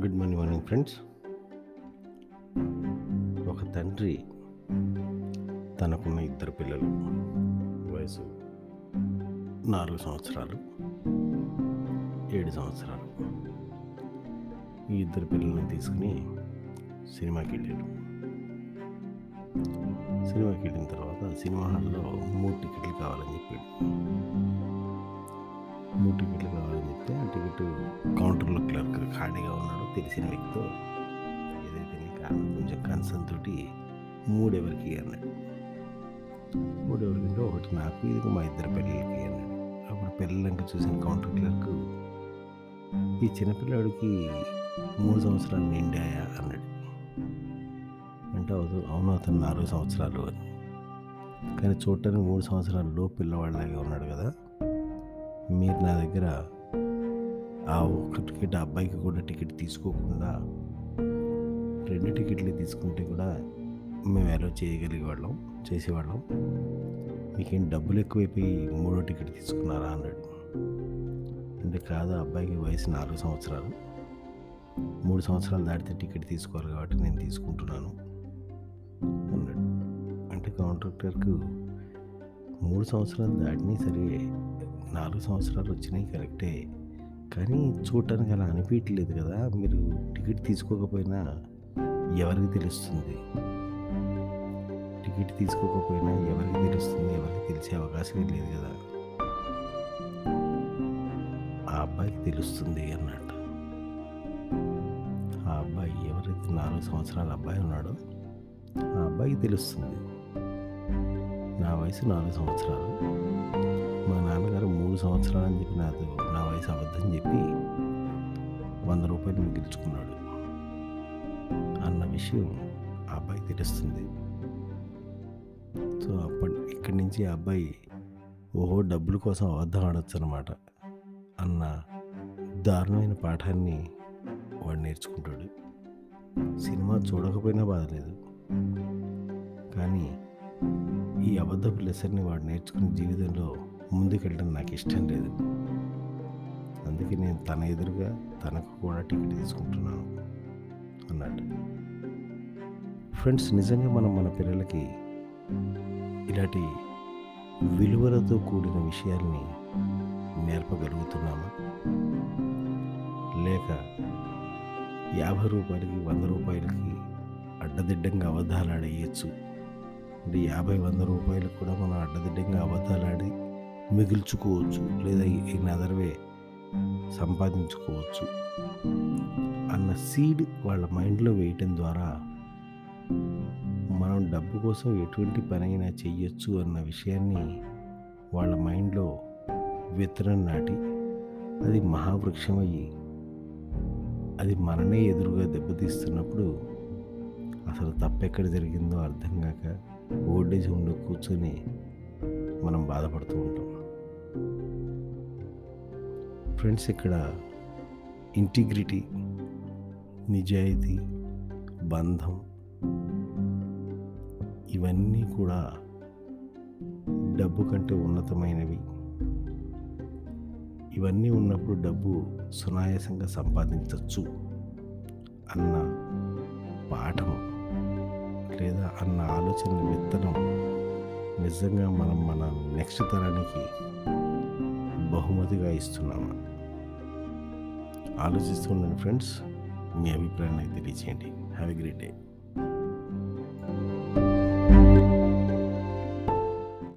Good morning morning friends. ఒక తండ్రి తనకున్న ఇద్దరు పిల్లలు వయసు నాలుగు సంవత్సరాలు ఏడు సంవత్సరాలు. ఈ ఇద్దరు పిల్లల్ని తీసుకుని సినిమాకి వెళ్ళాడు. సినిమాకి వెళ్ళిన తర్వాత సినిమా హాల్లో మూడు టికెట్లు కావాలని చెప్పాడు. మూడు టికెట్లు కావాలని చెప్తే ఆ టికెట్ కౌంటర్లో క్లర్క్ ఖాళీగా ఉన్నాడు. తెలిసిన వ్యక్తితో ఏదైతే నీకు కొంచెం కన్సర్న్ తోటి మూడు ఎవరికి అన్నాడు మూడు ఎవరికంటే ఒకటి నాకు ఇది మా ఇద్దరు పిల్లలకి అన్నాడు అప్పుడు పిల్లలంక చూసిన కౌంటర్ క్లర్క్ ఈ చిన్నపిల్లాడికి మూడు సంవత్సరాలు నిండాయా? అన్నాడు. అంటే అవును అవును అతను నాలుగు సంవత్సరాలు అని. కానీ చూడటానికి మూడు సంవత్సరాల్లో పిల్లవాడిలాగే ఉన్నాడు కదా. మీరు నా దగ్గర ఆ ఒక్క టికెట్ ఆ అబ్బాయికి కూడా టికెట్ తీసుకోకుండా రెండు టికెట్లు తీసుకుంటే కూడా మేము అలో చేయగలిగేవాళ్ళం చేసేవాళ్ళం. మీకేం డబ్బులు ఎక్కువైపోయి మూడో టికెట్ తీసుకున్నారా అన్నాడు అంటే కాదు ఆ అబ్బాయికి వయసు నాలుగు సంవత్సరాలు. మూడు సంవత్సరాలు దాటితే టికెట్ తీసుకోవాలి కాబట్టి నేను తీసుకుంటున్నాను అన్నాడు అంటే కాంట్రాక్టర్కు మూడు సంవత్సరాలు దాటినా సరే నాలుగు సంవత్సరాలు వచ్చినాయి కరెక్టే. కానీ చూడటానికి అలా అనిపించలేదు కదా మీరు టికెట్ తీసుకోకపోయినా ఎవరికి తెలుస్తుంది? టికెట్ తీసుకోకపోయినా ఎవరికి తెలుస్తుంది? ఎవరికి తెలిసే అవకాశమే లేదు కదా. ఆ అబ్బాయికి తెలుస్తుంది అన్నట్టు. ఆ అబ్బాయి ఎవరైతే నాలుగు సంవత్సరాల అబ్బాయి ఉన్నాడో ఆ అబ్బాయికి తెలుస్తుంది. నా వయసు నాలుగు సంవత్సరాలు. మా నాన్నగారు మూడు సంవత్సరాలు అని చెప్పి నాతో నా వయసు అబద్ధం చెప్పి వంద రూపాయలు మిగిల్చుకున్నాడు అన్న విషయం ఆ అబ్బాయి తెలుస్తుంది. సో అప్పటి ఇక్కడి నుంచి ఆ అబ్బాయి ఓహో డబ్బుల కోసం అబద్ధం ఆడొచ్చు అనమాట అన్న దారుణమైన పాఠాన్ని వాడు నేర్చుకుంటాడు. సినిమా చూడకపోయినా బాధలేదు. కానీ ఈ అబద్ధపు లెసన్ని వాడు నేర్చుకునే జీవితంలో ముందుకెళ్ళడం నాకు ఇష్టం లేదు. అందుకే నేను తన ఎదురుగా తనకు కూడా టికెట్ తీసుకుంటున్నాను అన్నట్టు ఫ్రెండ్స్ నిజంగా మనం మన పిల్లలకి ఇలాంటి విలువలతో కూడిన విషయాల్ని నేర్పగలుగుతున్నామా? లేక యాభై రూపాయలకి వంద రూపాయలకి అడ్డదిడ్డంగా అబద్ధాలు ఆడేయచ్చు. అంటే యాభై వంద రూపాయలకు కూడా మనం అడ్డదిడ్డంగా అబద్ధాలు ఆడి మిగుల్చుకోవచ్చు లేదా ఇన్ అదర్ వే సంపాదించుకోవచ్చు అన్న సీడ్ వాళ్ళ మైండ్లో వేయటం ద్వారా మనం డబ్బు కోసం ఎటువంటి పనైనా చెయ్యొచ్చు అన్న విషయాన్ని వాళ్ళ మైండ్లో విత్తనం నాటి అది మహావృక్షమయ్యి అది మననే ఎదురుగా దెబ్బతీస్తున్నప్పుడు అసలు తప్పెక్కడ జరిగిందో అర్థం కాక ఓల్డేజ్ హోమ్లో కూర్చొని మనం బాధపడుతూ ఉంటాం. ఫ్రెండ్స్ ఇక్కడ ఇంటిగ్రిటీ నిజాయితీ బంధం ఇవన్నీ కూడా డబ్బు కంటే ఉన్నతమైనవి. ఇవన్నీ ఉన్నప్పుడు డబ్బు సునాయాసంగా సంపాదించవచ్చు అన్న పాఠం లేదా అన్న ఆలోచన విత్తనం నిజంగా మనం మన నెక్స్ట్ తరానికి బహుమతిగా ఇస్తున్నామా? ఆలోచిస్తుండండి ఫ్రెండ్స్. మీ అభిప్రాయాన్ని తెలియచేయండి. Have a great day